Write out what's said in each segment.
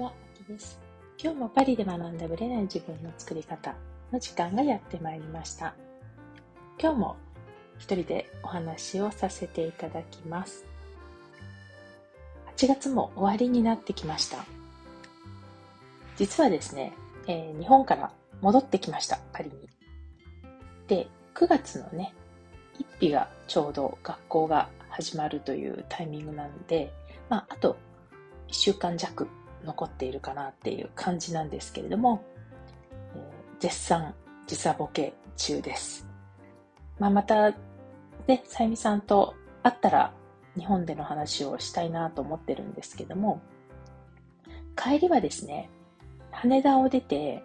は、あきです。今日もパリで学んだブレない自分の作り方の時間がやってまいりました。今日も一人でお話をさせていただきます。8月も終わりになってきました。実はですね、えー、日本から戻ってきました、パリに。で、9月のね、1日がちょうど学校が始まるというタイミングなので、まあ、あと1週間弱残っているかなっていう感じなんですけれども、えー、絶賛時差ボケ中です。まあ、また、ね、さゆみさんと会ったら日本での話をしたいなと思ってるんですけども、帰りはですね、羽田を出て、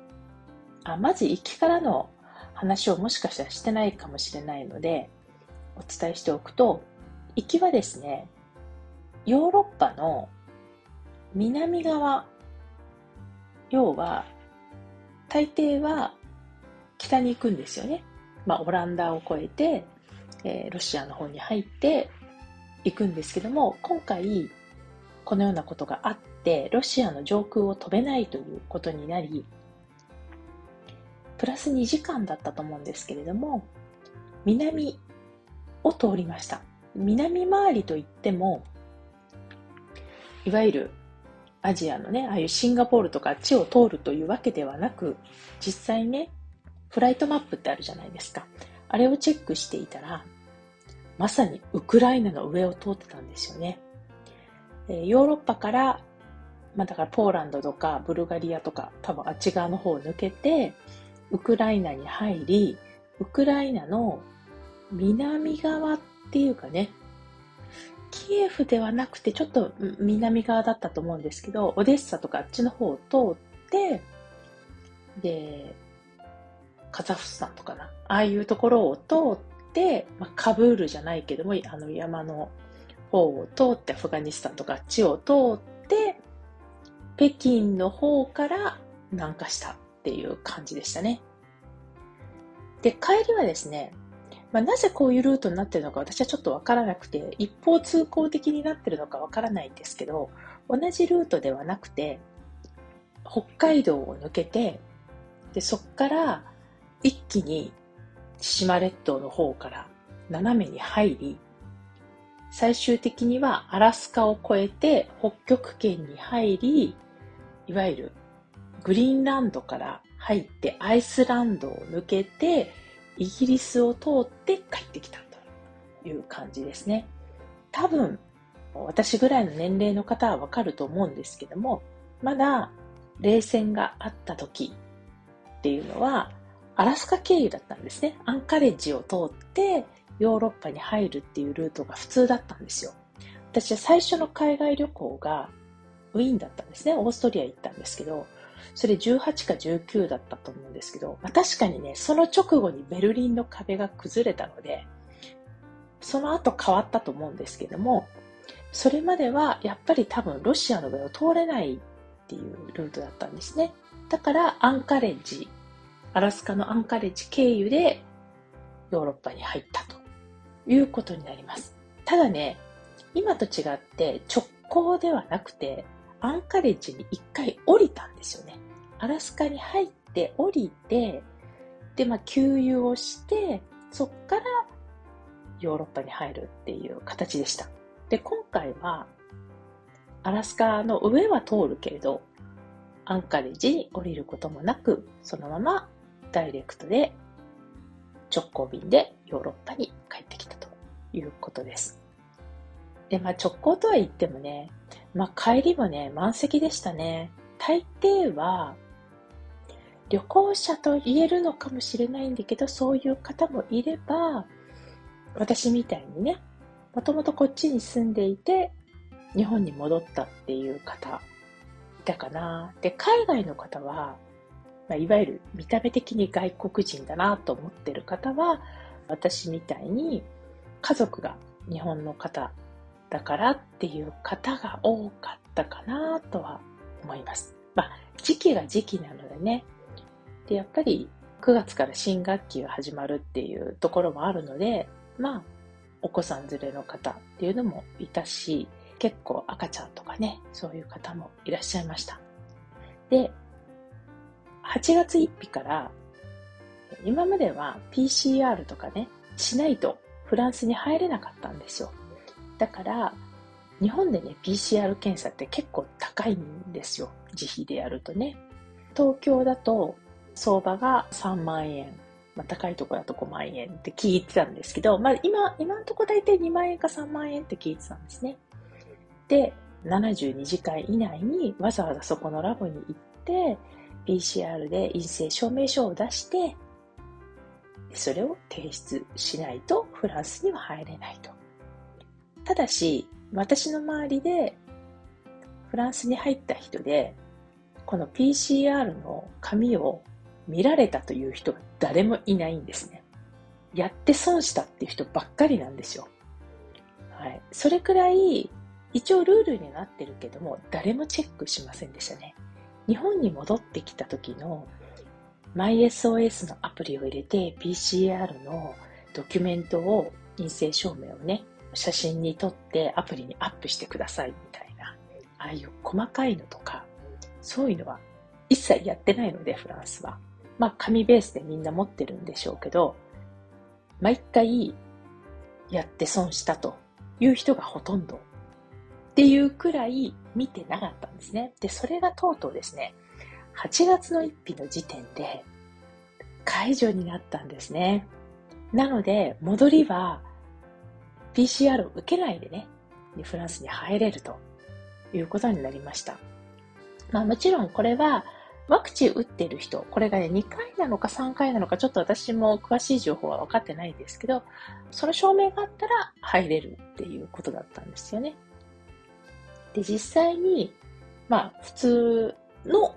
あまず行きからの話をもしかしたらしてないかもしれないので、お伝えしておくと、行きはですね、ヨーロッパの南側、要は、大抵は北に行くんですよね。まあ、オランダを越えて、えー、ロシアの方に入って行くんですけども、今回、このようなことがあって、ロシアの上空を飛べないということになり、プラス2時間だったと思うんですけれども、南を通りました。南回りといっても、いわゆるアジアのね、ああいうシンガポールとかあっちを通るというわけではなく、実際ね、フライトマップってあるじゃないですか。あれをチェックしていたら、まさにウクライナの上を通ってたんですよね。ヨーロッパから、まあだからポーランドとかブルガリアとか多分あっち側の方を抜けて、ウクライナに入り、ウクライナの南側っていうかね、キエフではなくて、ちょっと南側だったと思うんですけど、オデッサとかあっちの方を通って、で、カザフスタンとかな、ああいうところを通って、まあ、カブールじゃないけども、あの山の方を通って、アフガニスタンとかあっちを通って、北京の方から南下したっていう感じでしたね。で、帰りはですね、まあ、なぜこういうルートになってるのか私はちょっとわからなくて、一方通行的になってるのかわからないんですけど、同じルートではなくて、北海道を抜けて、で、そっから一気に千島列島の方から斜めに入り、最終的にはアラスカを越えて北極圏に入り、いわゆるグリーンランドから入ってアイスランドを抜けてイギリスを通って帰ってきたという感じですね。多分、私ぐらいの年齢の方はわかると思うんですけども、まだ冷戦があった時っていうのは、アラスカ経由だったんですね。アンカレッジを通ってヨーロッパに入るっていうルートが普通だったんですよ。私は最初の海外旅行がウィーンだったんですね。オーストリア行ったんですけど、それ18か19だったと思うんですけど、まあ、確かにね、その直後にベルリンの壁が崩れたので、その後変わったと思うんですけども、それまではやっぱり多分ロシアの上を通れないっていうルートだったんですね。だからアンカレッジ、アラスカのアンカレッジ経由でヨーロッパに入ったということになります。ただね、今と違って直行ではなくて、アンカレッジに一回降りたんですよね。アラスカに入って降りて、で、まあ、給油をして、そっからヨーロッパに入るっていう形でした。で、今回は、アラスカの上は通るけれど、アンカレッジに降りることもなく、そのままダイレクトで直行便でヨーロッパに帰ってきたということです。で、まあ直行とは言ってもね、まあ帰りもね、満席でしたね。大抵は旅行者と言えるのかもしれないんだけど、そういう方もいれば、私みたいにね、もともとこっちに住んでいて、日本に戻ったっていう方、いたかな。で、海外の方は、まあ、いわゆる見た目的に外国人だなと思ってる方は、私みたいに家族が日本の方だからっていう方が多かったかなとは思います。まあ、時期が時期なのでね、で、やっぱり9月から新学期が始まるっていうところもあるので、まあ、お子さん連れの方っていうのもいたし、結構赤ちゃんとかね、そういう方もいらっしゃいました。で、8月1日から、今までは PCR とかね、しないとフランスに入れなかったんですよ。だから、日本でね、PCR 検査って結構高いんですよ。自費でやるとね。東京だと相場が3万円。まあ、高いところだと5万円って聞いてたんですけど、まあ、今、今のところ大体2万円か3万円って聞いてたんですね。で、72時間以内にわざわざそこのラボに行って、PCR で陰性証明書を出して、それを提出しないとフランスには入れないと。ただし、私の周りでフランスに入った人で、この PCR の紙を見られたという人が誰もいないんですね。やって損したっていう人ばっかりなんですよ。はい。それくらい、一応ルールになってるけども、誰もチェックしませんでしたね。日本に戻ってきた時の MySOS のアプリを入れて PCR のドキュメントを陰性証明をね、写真に撮ってアプリにアップしてくださいみたいな、ああいう細かいのとか、そういうのは一切やってないので、フランスは。まあ、紙ベースでみんな持ってるんでしょうけど、毎回やって損したという人がほとんどっていうくらい見てなかったんですね。で、それがとうとうですね、8月の1日の時点で解除になったんですね。なので、戻りは PCR を受けないでね、フランスに入れるということになりました。まあもちろんこれはワクチン打ってる人、これがね、2回なのか3回なのか、ちょっと私も詳しい情報は分かってないんですけど、その証明があったら入れるっていうことだったんですよね。で、実際に、まあ、普通の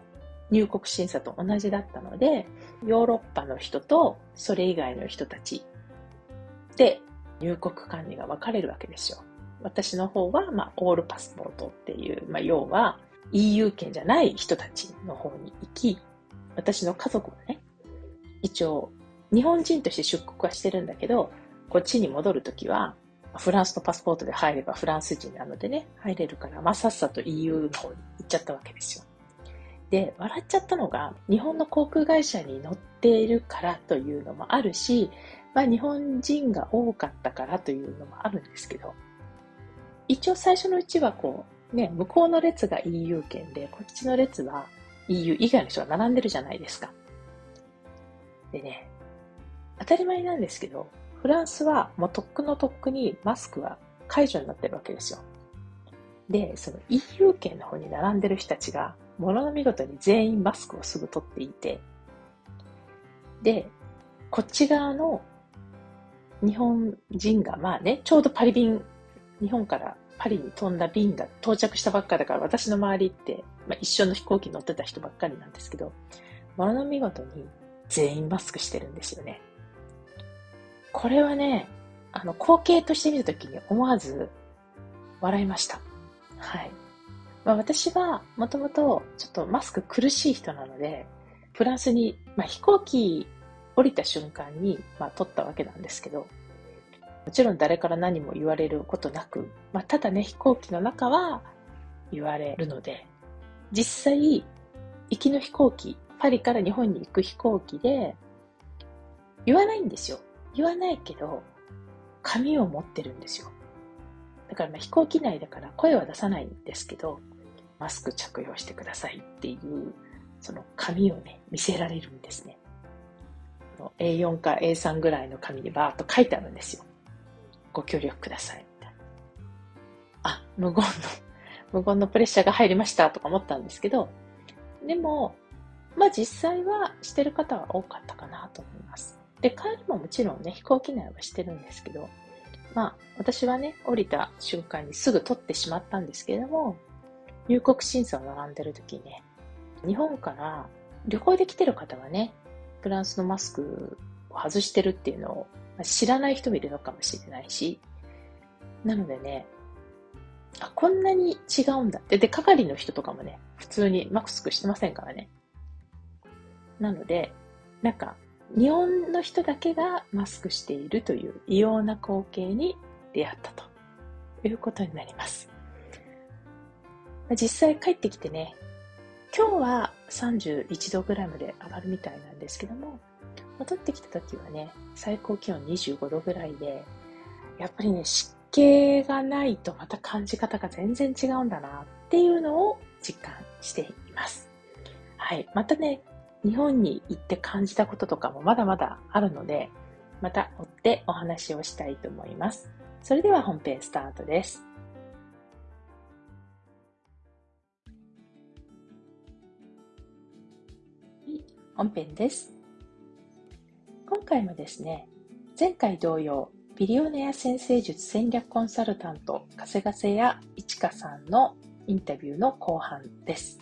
入国審査と同じだったので、ヨーロッパの人とそれ以外の人たちで入国管理が分かれるわけですよ。私の方は、まあ、オールパスポートっていう、まあ、要は EU 圏じゃない人たちの方に行き、私の家族はね、一応、日本人として出国はしてるんだけど、こっちに戻るときは、フランスのパスポートで入ればフランス人なのでね、入れるから、まあ、さっさと EU の方に行っちゃったわけですよ。で、笑っちゃったのが、日本の航空会社に乗っているからというのもあるし、まあ、日本人が多かったからというのもあるんですけど、一応最初のうちはこう、ね、向こうの列が EU 圏で、こっちの列は EU 以外の人が並んでるじゃないですか。でね、当たり前なんですけど、フランスはもうとっくのとっくにマスクは解除になってるわけですよ。で、その EU 圏の方に並んでる人たちが、ものの見事に全員マスクをすぐ取っていて、で、こっち側の日本人が、まあね、ちょうどパリ便、日本からパリに飛んだ便が到着したばっかだから、私の周りって、まあ、一緒の飛行機乗ってた人ばっかりなんですけど、ものの見事に全員マスクしてるんですよね。これはね、あの、光景として見たときに思わず笑いました。はい。まあ、私はもともとちょっとマスク苦しい人なので、フランスに、まあ、飛行機降りた瞬間に、まあ、撮ったわけなんですけど、もちろん誰から何も言われることなく、まあ、ただね、飛行機の中は言われるので、実際、行きの飛行機、パリから日本に行く飛行機で、言わないんですよ。言わないけど、紙を持ってるんですよ。だからまあ飛行機内だから声は出さないんですけど、マスク着用してくださいっていう、その紙をね、見せられるんですね。A4 か A3 ぐらいの紙にバーッと書いてあるんですよ。ご協力ください。みたいな。あ、無言の、無言のプレッシャーが入りましたとか思ったんですけど、でも、まあ実際はしてる方は多かったかなと思います。で、帰りももちろんね、飛行機内はしてるんですけど、まあ私はね、降りた瞬間にすぐ取ってしまったんですけれども、入国審査を並んでる時にね、日本から旅行で来てる方はね、フランスのマスクを外してるっていうのを知らない人もいるのかもしれないし、なのでね、あ、こんなに違うんだって。で、係の人とかもね、普通にマスクしてませんからね。なので、なんか、日本の人だけがマスクしているという異様な光景に出会ったということになります。実際帰ってきてね、今日は31度ぐらいまで上がるみたいなんですけども、戻ってきた時はね、最高気温25度ぐらいで、やっぱりね、湿気がないとまた感じ方が全然違うんだなっていうのを実感しています。はい。またね、日本に行って感じたこととかもまだまだあるので、また追ってお話をしたいと思います。それでは本編スタートです。本編です。今回もですね、前回同様、ビリオネア先生術戦略コンサルタント、加瀬ガセやいちかさんのインタビューの後半です。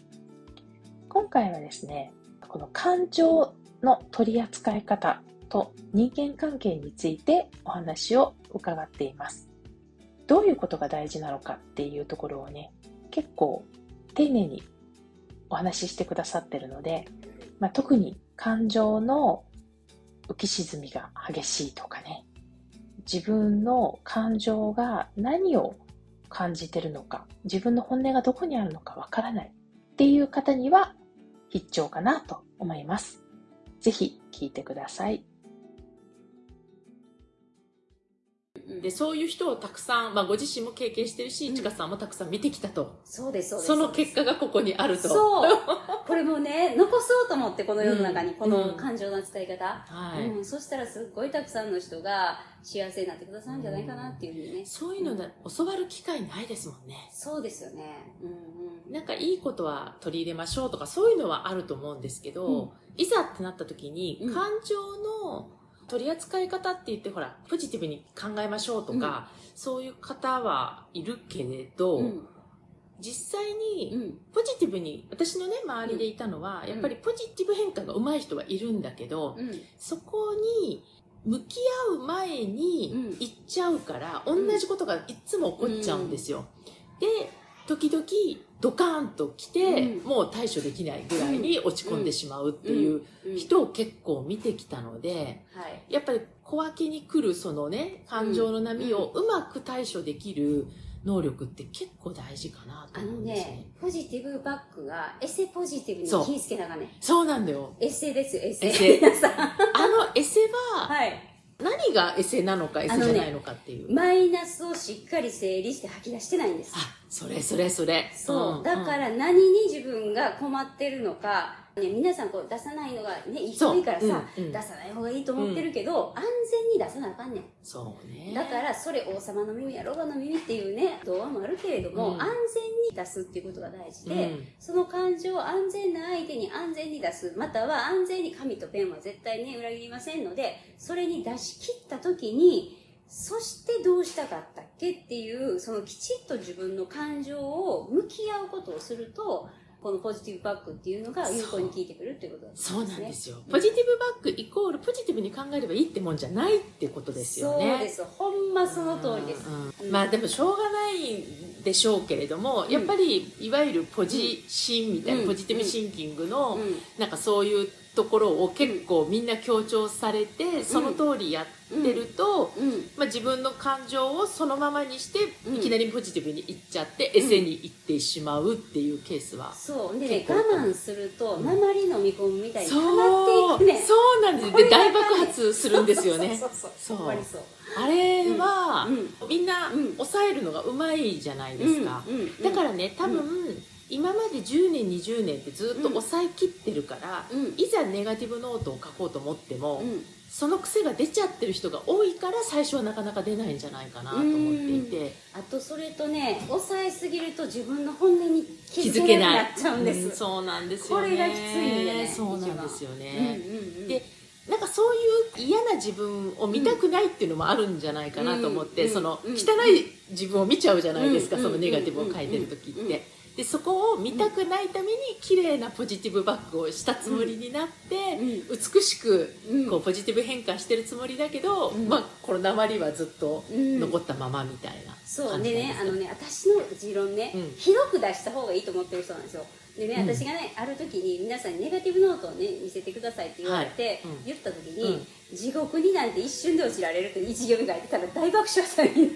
今回はですね、この感情の取り扱い方と人間関係についてお話を伺っています。どういうことが大事なのかっていうところをね、結構丁寧にお話ししてくださってるので、まあ、特に感情の浮き沈みが激しいとかね、自分の感情が何を感じてるのか、自分の本音がどこにあるのかわからないっていう方には必聴かなと思います。ぜひ聞いてください。でそういう人をたくさん、まあ、ご自身も経験してるし、うん、ちかさんもたくさん見てきたと。そうですそうです。その結果がここにあると。そう。これもね 残そうと思ってこの世の中に、この感情の使い方、はい、うん、そしたらすっごいたくさんの人が幸せになってくださるんじゃないかなっていうふうにね、そういうので、教わる機会ないですもんね。そうですよね。うんうん。なんかいいことは取り入れましょうとかそういうのはあると思うんですけど、いざってなった時に感情の、取り扱い方って言ってほらポジティブに考えましょうとか、うん、そういう方はいるけれど、うん、実際にポジティブに私のね周りでいたのは、やっぱりポジティブ変化が上手い人はいるんだけど、そこに向き合う前に行っちゃうから、同じことがいつも起こっちゃうんですよ。で時々ドカーンと来て、うん、もう対処できないぐらいに落ち込んでしまうっていう人を結構見てきたので、やっぱり小分けに来るそのね、感情の波をうまく対処できる能力って結構大事かなと思うんですね。あのね、ポジティブバックがエセポジティブに気ぃつけながね。そうなんだよ。エセですよ、エセ。エセ。あのエセは、はい。何がエセなのかエセじゃないのかっていう、ね、マイナスをしっかり整理して吐き出してないんです。あそれそれそれ。そう、うん、だから何に自分が困ってるのかね、皆さんこう出さないのがね、いい人いからさ、う。んうん、出さない方がいいと思ってるけど、うん、安全に出さなあかんねん。そうね。だから、それ王様の耳やロバの耳っていうね、童話もあるけれども、うん、安全に出すっていうことが大事で、うん、その感情を安全な相手に安全に出す、または安全に紙とペンは絶対ね、裏切りませんので、それに出し切った時に、そしてどうしたかったっけっていう、そのきちっと自分の感情を向き合うことをすると、このポジティブバックっていうのが有効に効いてくるっていうことですね。そうなんですよ。ポジティブバックイコールポジティブに考えればいいってもんじゃないってことですよね。そうです。ほんまその通りです。うん、まあでもしょうがないでしょうけれども、やっぱりいわゆるポジシンみたいな、ポジティブシンキングの、なんかそういうところを結構みんな強調されて、その通りやってると、まあ、自分の感情をそのままにして、いきなりポジティブにいっちゃって、エセにいってしまうっていうケースは。そう。でね、我慢すると、鉛飲み込むみたいに溜まっていくね。そうなんです。で、大爆発するんですよね。そうそうそう。そう。あれは、みんな抑えるのがうまいじゃないですか。だからね、多分、今まで10年20年ってずっと抑えきってるから、うん、いざネガティブノートを書こうと思っても、うん、その癖が出ちゃってる人が多いから最初はなかなか出ないんじゃないかなと思っていて。あとそれとね抑えすぎると自分の本音に気づけなくなっちゃうんです、うん、そうなんですよね。これがきついんでねそうなんですよね、うんうんうん、でなんかそういう嫌な自分を見たくないっていうのもあるんじゃないかなと思って、その汚い自分を見ちゃうじゃないですか、そのネガティブを書いてる時って。でそこを見たくないために綺麗なポジティブバッグをしたつもりになって、美しくこうポジティブ変化してるつもりだけど、まあ、この鉛はずっと残ったままみたいなそうでねあのね私の持論ね、広く出した方がいいと思ってる人なんですよ。でね、私がねある時に皆さんにネガティブノートをね見せてくださいって言われて、言った時に、地獄になんて一瞬で落ちられるって一行目書いてたら大爆笑したんよね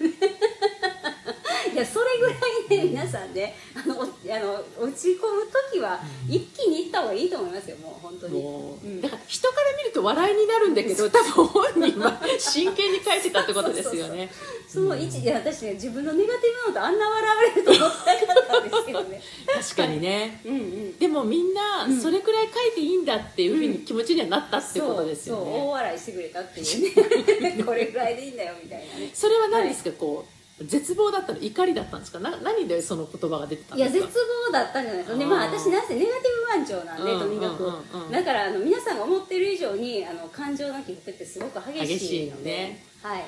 いやそれぐらいね皆さんねあのおあの落ち込む時は一気にいった方がいいと思いますよもう本当に。もう、うん。だから人から見ると笑いになるんだけど多分本人は真剣に書いてたってことですよね。その一いや私ね自分のネガティブノートあんな笑われると思ってなかったんですけどね。確かにね。うんうん。でもみんなうん。それくらい書いていいんだっていうふうに気持ちにはなったってことですよそうそう大ね笑いしてくれたっていうね。これぐらいでいいんだよみたいなね。それは何ですか、こう絶望だったの怒りだったんですか？な何でその言葉が出てたんいや絶ですか望だったんじゃないですか。でまあ私なんせネガティブ番長なんで、うんとにかく、うんうんうん。だからあの皆さんが思ってる以上にあの感情の起伏ってすごく激しいので。激しいのね。はい。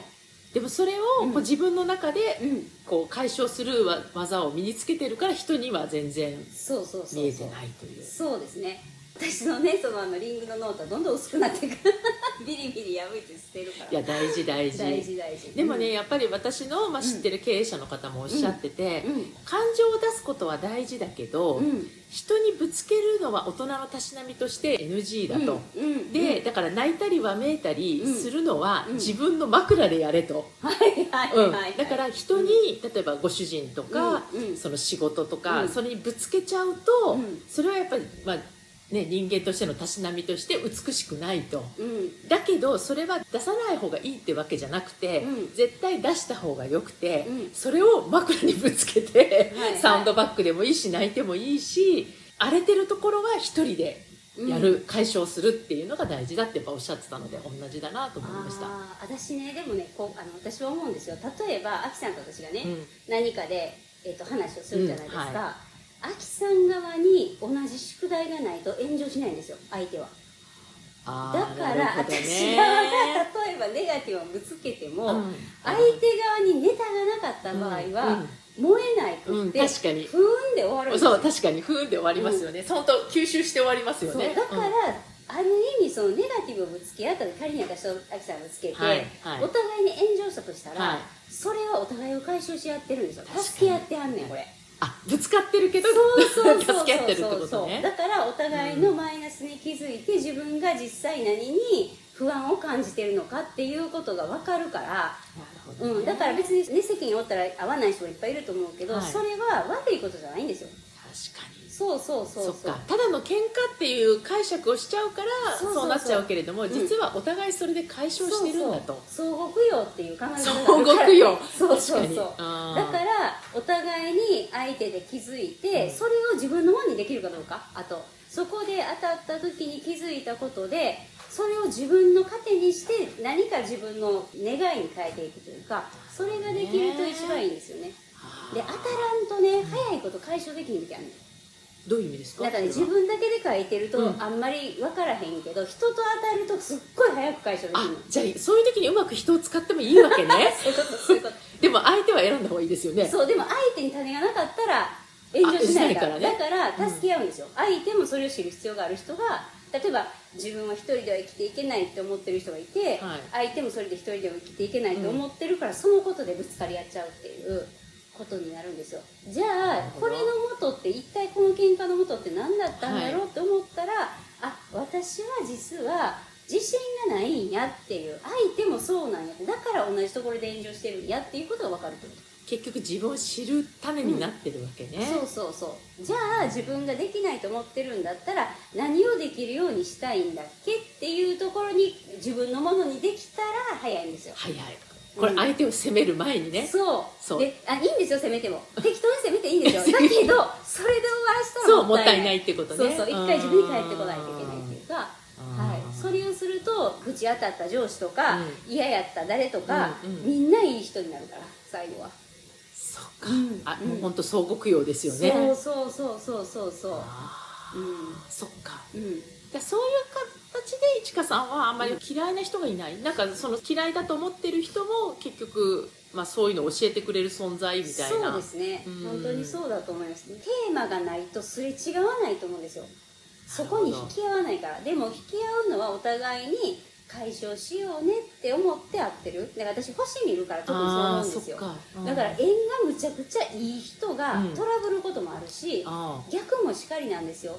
でもそれをこう自分の中でうん。こう解消するわ技を身につけてるから人には全然そうそうそうそう。見えてないという。そうですね私のねそのあのリングのノートはどんどん薄くなっていく。ビリビリ破いて捨てるから。いや大事大事。大事大事。でもね、やっぱり私の、まあ、知ってる経営者の方もおっしゃってて、うん。感情を出すことは大事だけど、うん。人にぶつけるのは大人のたしなみとして NG だと、うん。うん。でだから泣いたりわめいたりうん。するのはうん。自分の枕でやれと、はいはいうん。はい、だから人に、例えばご主人とか、うん。うん。その仕事とか、うん。それにぶつけちゃうと、うん。それはやっぱり、まあね、人間としてのたしなみとして美しくないと。うん。だけどそれは出さない方がいいってわけじゃなくて、うん。絶対出した方がよくて、うん。それを枕にぶつけて、はい。はいサウンドバッグでもいいし泣いてもいいし荒れてるところは一人でやる、解消するっていうのが大事だってやっぱおっしゃってたので同じだなと思いました。私ねでもねこうあの私は思うんですよ。例えばアキさんと私がね、うん。何かで、えっと話をするじゃないですか、うんはアキさん側に同じ宿題がないと炎上しないんですよ相手は。だから、私側がね例えばネガティブをぶつけても、うん。相手側にネタがなかった場合は、燃えないくって、うん確かに。ふーんで終わるそう確かにふーんで終わりますよね、本当吸収して終わりますよね。だから、うん。ある意味そのネガティブをぶつけ合ったで仮に私とアキさんがぶつけて、はいはい。お互いに炎上したとしたら、はい。それはお互いを解消し合ってるんですよ。助け合ってはんねんこれあぶつかってるけど助け合ってるってことね。だからお互いのマイナスに気づいて自分が実際何に不安を感じてるのかっていうことが分かるから、ね。うん、だから別にね席におったら合わない人もいっぱいいると思うけど、はい。それは悪いことじゃないんですよ。確かにそうそうそうそう。ただの喧嘩っていう解釈をしちゃうからそうなっちゃうけれどもん。実はお互いそれで解消してるんだと。相互供養っていう考え方相互供養。そうそうそう。だからお互いに相手で気づいて、うん。それを自分のものにできるかどうか。あとそこで当たった時に気づいたことでそれを自分の糧にして何か自分の願いに変えていくというかそれができると一番いいんですよね。あーで当たらんとね早いこと解消できん時あるねどういう意味ですか？なんかねそれは。自分だけで書いてるとうん。あんまり分からへんけど、人と当たるとすっごい早く解消できあるのじゃあそういう時にうまく人を使ってもいいわけね。そういうことそういうこと。でも相手は選んだ方がいいですよね。そうでも相手に種がなかったら炎上しないから。あしないからだから助け合うんですよ、相手もそれを知る必要がある人が例えば自分は一人では生きていけないって思ってる人がいて、はい。相手もそれで一人では生きていけないと思ってるから、そのことでぶつかり合っちゃうっていうことになるんですよ。じゃあこれの元って一体この喧嘩の元って何だったんだろうって思ったら、あ私は実は自信がないんやっていう相手もそうなんや。だから同じところで炎上してるんやっていうことが分かるってこと結局自分を知る種になってるわけね、そうそうそう。じゃあ自分ができないと思ってるんだったら何をできるようにしたいんだっけっていうところに自分のものにできたら早いんですよ。早いこれ相手を責める前にね、そう。そう。であいいんですよ責めても。適当に責めていいんですよ。だけどそれで終わらしたらそうもったいないってことね。そうそう一回自分に返ってこないといけないっていうかはい、それをするとぶち当たった上司とか、う嫌やった誰とか、うんうん。みんないい人になるから最後は、そっか、うん。あうんもう本当相互供養ですよね。そうそうそうそうそうそう。うん。そっか。うんだそういう形でいちかさんはあんまり嫌いな人がいない。なんかその嫌いだと思ってる人も結局、まあ、そういうのを教えてくれる存在みたいな。そうですね。うん。本当にそうだと思いますテーマがないとすれ違わないと思うんですよ。そこに引き合わないから。でも引き合うのはお互いに解消しようねって思って会ってる。だから私星見るから特にそう思うんですよ。か。うん。だから縁がむちゃくちゃいい人がうん。トラブることもあるし、あ逆もしかりなんですよ。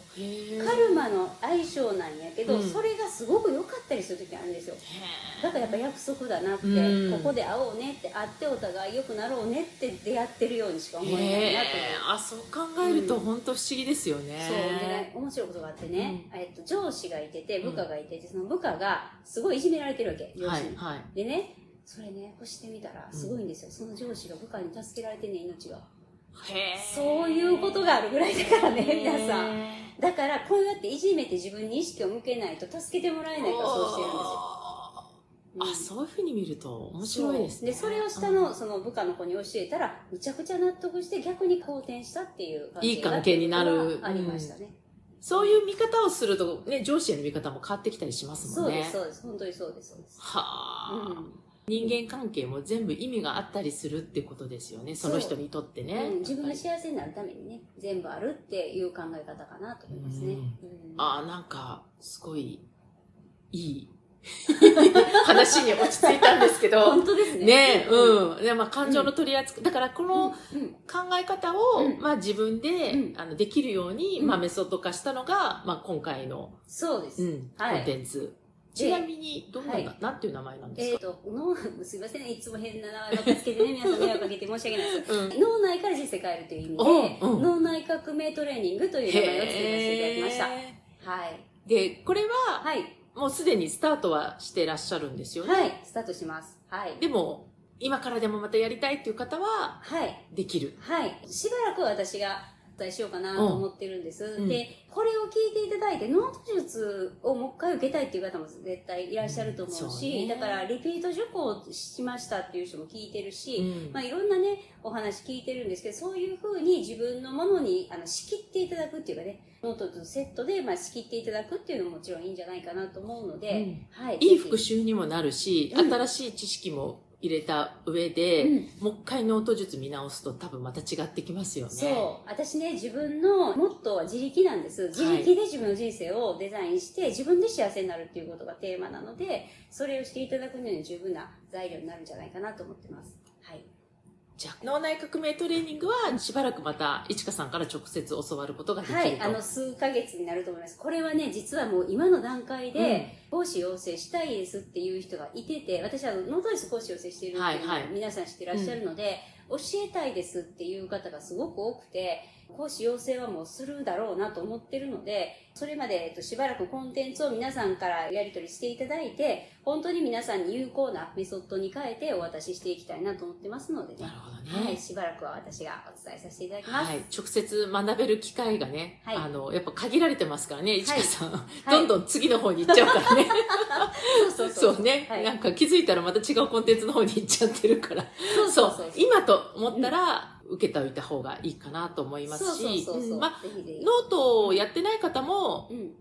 カルマの相性なんやけど、うん。それがすごく良かったりする時あるんですよ。へだからやっぱ約束だなって、うん。ここで会おうねって会ってお互い良くなろうねって出会ってるようにしか思えないなとあそう考えるとうん。本当不思議ですよね、そう。でね面白いことがあってね、えっと、上司がいてて部下がいててその部下がすごいいじめられてるわけ上司に、はい。はいでねそれねこうしてみたらすごいんですよ、その上司が部下に助けられてんねん命が。そういうことがあるぐらいだからね皆さん。へだからこうやっていじめて自分に意識を向けないと助けてもらえーないからそうしてるんですよ。あうん。あそういうふうに見ると面白いですね。でそれを下のその部下の子に教えたらむちゃくちゃ納得して逆に好転したっていう感じいい関係になる。ありましたね、そういう見方をすると、ね、上司への見方も変わってきたりしますもね。そうんですそうです。本当にそうですそうです。はあ、うん人間関係も全部意味があったりするってことですよね。その人にとってね。う。ん、自分が幸せになるためにね全部あるっていう考え方かなと思いますね、うん。うん。ああ、なんか、すごい、いい 話に落ち着いたんですけど。本当ですね。ねうん。でまあ、感情の取り扱い、だからこの考え方を、うん。まあ自分で、うん。あのできるように、うん。まあメソッド化したのが、まあ今回の、そうです、うん、はい。コンテンツ。でちなみに、どんな、はい。なんていう名前なんですえっ、か、と脳 すいませんね。いつも変な名前ばっかつけてね 皆さん迷惑かけて申し訳ないです。うん。脳内から人生変えるという意味で、脳内革命トレーニングという名前を付けさせていただきました。へはい。ーで、これは、はいもうすでにスタートはしてらっしゃるんですよね。はいスタートしますはいでも、今からでもまたやりたいっていう方は、はいできる。はいしばらくは私がお伝えしようかなと思ってるんです、うん。でこれを聞いていただいてノート術をもう一回受けたいっていう方も絶対いらっしゃると思うそうし、ね。だからリピート受講しましたっていう人も聞いてるし、うん。まあ、いろんなねお話聞いてるんですけどそういうふうに自分のものにあの仕切っていただくっていうかねノートとセットで、まあ、仕切っていただくっていうのももちろんいいんじゃないかなと思うので、はい、いい復習にもなるし、うん。新しい知識も入れた上で、うん。もう一回ノート術見直すと多分また違ってきますよね。そう。私ね自分のモットーは自力なんです。自力で自分の人生をデザインして自分で幸せになるっていうことがテーマなのでそれをしていただくのに十分な材料になるんじゃないかなと思ってます。はいじゃあ、脳内革命トレーニングはしばらくまた、いちかさんから直接教わることができると。はい、あの数ヶ月になると思います。これはね、実はもう今の段階で講師養成したいですっていう人がいてて、私はノートリス講師養成しているっていうのはいはいを皆さん知ってらっしゃるので、教えたいですっていう方がすごく多くて、講師養成はもうするだろうなと思ってるので、それまで、えっと、しばらくコンテンツを皆さんからやり取りしていただいて、本当に皆さんに有効なメソッドに変えてお渡ししていきたいなと思ってますのでねな。るほどね。はい、しばらくは私がお伝えさせていただきます。はい、直接学べる機会がね、はいあの、やっぱ限られてますからね、いちかさん。いどんどん次の方に行っちゃうからね。そうそうそうね、はいなんか気づいたらまた違うコンテンツの方に行っちゃってるから。そうそうそう今と思ったら、受けておいた方がいいかなと思いますし、まあ、ノートをやってない方も、うん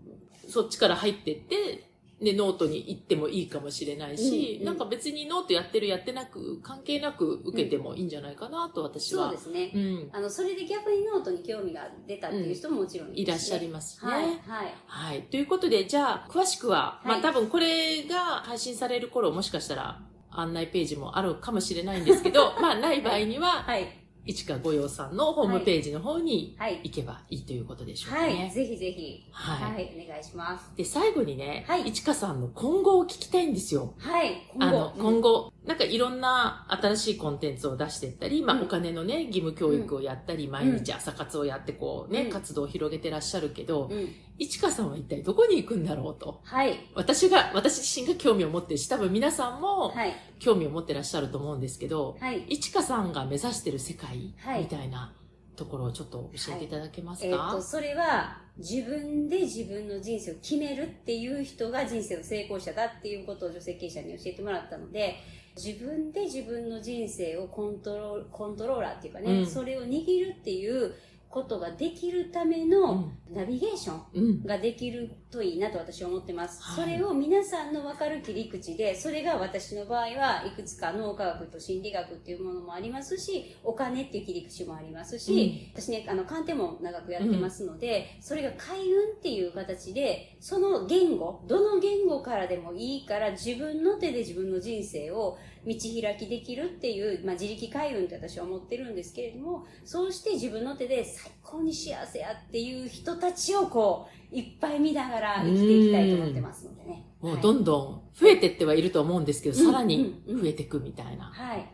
そっちから入ってって、で、ノートに行ってもいいかもしれないし、うんうんなんか別にノートやってるやってなく、関係なく受けてもいいんじゃないかなと私は。そうですね、うん。あのそれで逆にノートに興味が出たっていう人ももちろんいらっしゃりまますね。はいはいはい。ということで、じゃあ、詳しくは、まはいあ多分これが配信される頃、もしかしたら案内ページもあるかもしれないんですけど、まあない場合には、はい市川御用さんのホームページの方にはい。行けばいいということでしょうかはい、ね。ぜひぜひ。はい。はい、お願いします。で、最後にね、はい。市川さんの今後を聞きたいんですよ。はい。あの、うん今後、なんかいろんな新しいコンテンツを出していったり、まあ、うん。お金のね、義務教育をやったり、毎日朝活をやってこうね、うん。活動を広げてらっしゃるけど、うん。市川さんは一体どこに行くんだろうと。はい。私が、私自身が興味を持ってるし、多分皆さんもはい。興味を持ってらっしゃると思うんですけど、はい。いちかさんが目指してる世界はい。みたいなところをちょっと教えていただけますえっ、か、とそれは自分で自分の人生を決めるっていう人が人生の成功者だっていうことを女性経営者に教えてもらったので自分で自分の人生をコントロールコントローラーっていうかね、うん。それを握るっていうことができるためのナビゲーションができるといいなと私は思ってます。それを皆さんの分かる切り口で、それが私の場合はいくつか脳科学と心理学っていうものもありますし、お金っていう切り口もありますし、うん、私ね、あの、鑑定も長くやってますので、うん、それが開運っていう形で、その言語、どの言語からでもいいから自分の手で自分の人生を道開きできるっていう、まあ、自力開運って私は思ってるんですけれども、そうして自分の手で最高に幸せやっていう人たちをこう、いっぱい見ながら生きていきたいと思ってますのでね。もうどんどん増えてってはいると思うんですけど、はい、さらに増えていくみたいな。はい。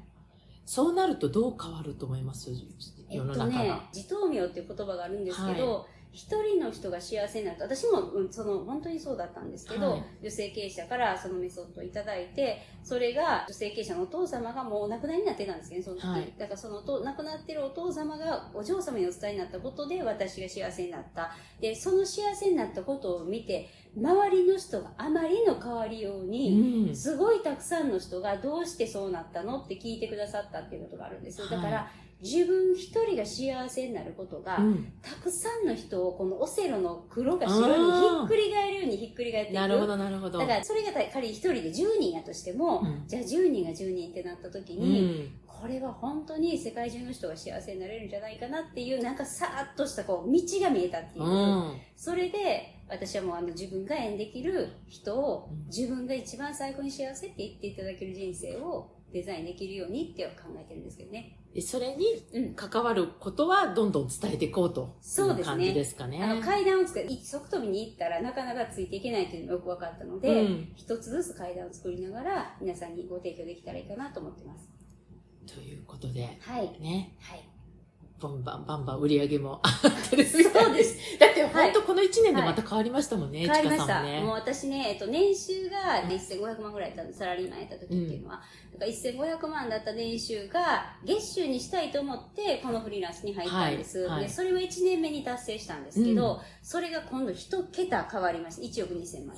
そうなるとどう変わると思います？世の中が。えっとね、自頭名っていう言葉があるんですけど、はい一人の人が幸せになると、私も、うん、その、本当にそうだったんですけど、はい、女性経営者からそのメソッドをいただいて、それが女性経営者のお父様がもうお亡くなりになってたんですけど、その時、はい、だからその亡くなってるお父様がお嬢様にお伝えになったことで私が幸せになった。で、その幸せになったことを見て、周りの人があまりの変わりように、うん、すごいたくさんの人がどうしてそうなったのって聞いてくださったっていうことがあるんです。だから、自分一人が幸せになることが、うん、たくさんの人をこのオセロの黒が白にひっくり返るようにひっくり返っていく。なるほど、なるほど。だからそれが仮に一人で10人やとしても、うん、じゃあ10人が10人ってなった時に、これは本当に世界中の人が幸せになれるんじゃないかなっていう、なんかさーっとしたこう道が見えたっていう。それで、私はもうあの自分が縁できる人を、自分が一番最高に幸せって言っていただける人生をデザインできるようにって考えてるんですけどね。それに関わることはどんどん伝えていこうという感じですかね。あの階段を作る、一足飛びに行ったらなかなかついていけないというのがよく分かったので、うん、一つずつ階段を作りながら皆さんにご提供できたらいいかなと思ってます。ということで、はい。ね。はい。バンバンバンバン売り上げも 上がってるそうです。だって本当この1年でまた変わりましたもんね、はい、変わりました。ね、もう私ね、えっと、年収が、ね、1500万ぐらいだったサラリーマンやった時っていうのは、うん、だから1500万だった年収が月収にしたいと思って、このフリーランスに入ったんです。はいはい、で、それは1年目に達成したんですけど、うん、それが今度1桁変わりました。1億2000万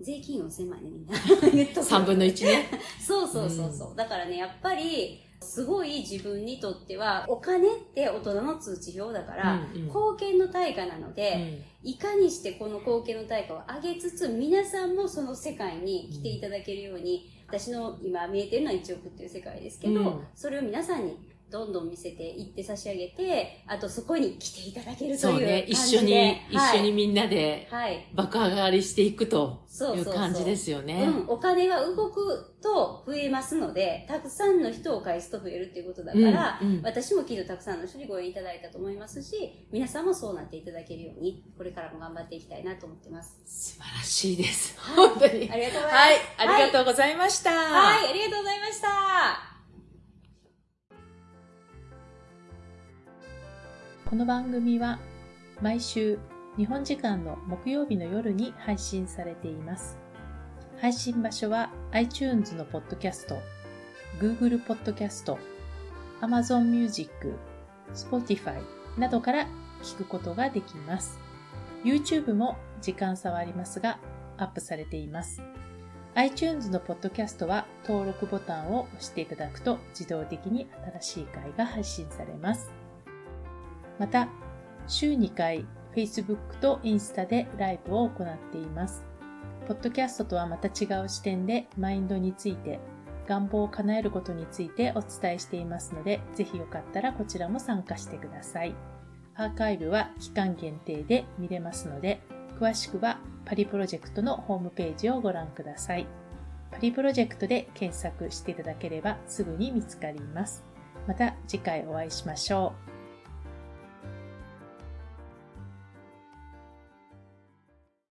税金4000万ね、みんな。3分の1ね。そうそうそうそう。うん、だからね、やっぱり、すごい自分にとっては、お金って大人の通知表だから、うんうん、貢献の対価なので、うん、いかにしてこの貢献の対価を上げつつ、皆さんもその世界に来ていただけるように、うん、私の今見えてるのは1億っていう世界ですけど、うん、それを皆さんにどんどん見せていって差し上げて、あとそこに来ていただけるという感じで。そうね、一緒に、はい、一緒にみんなで、爆上がりしていくという感じですよね。うん、お金が動くと増えますので、たくさんの人を返すと増えるっていうことだから、うんうん、私もきっとたくさんの人にご縁いただいたと思いますし、皆さんもそうなっていただけるように、これからも頑張っていきたいなと思ってます。素晴らしいです。本当に。ありがとうございます。はい、ありがとうございました。はい、ありがとうございました。この番組は毎週日本時間の木曜日の夜に配信されています。配信場所は iTunes のポッドキャスト、Google ポッドキャスト、Amazon Music、Spotify などから聞くことができます。YouTube も時間差はありますがアップされています。iTunes のポッドキャストは登録ボタンを押していただくと自動的に新しい回が配信されます。また、週2回 Facebook とインスタでライブを行っています。ポッドキャストとはまた違う視点でマインドについて、願望を叶えることについてお伝えしていますので、ぜひよかったらこちらも参加してください。アーカイブは期間限定で見れますので、詳しくはパリプロジェクトのホームページをご覧ください。パリプロジェクトで検索していただければすぐに見つかります。また次回お会いしましょう。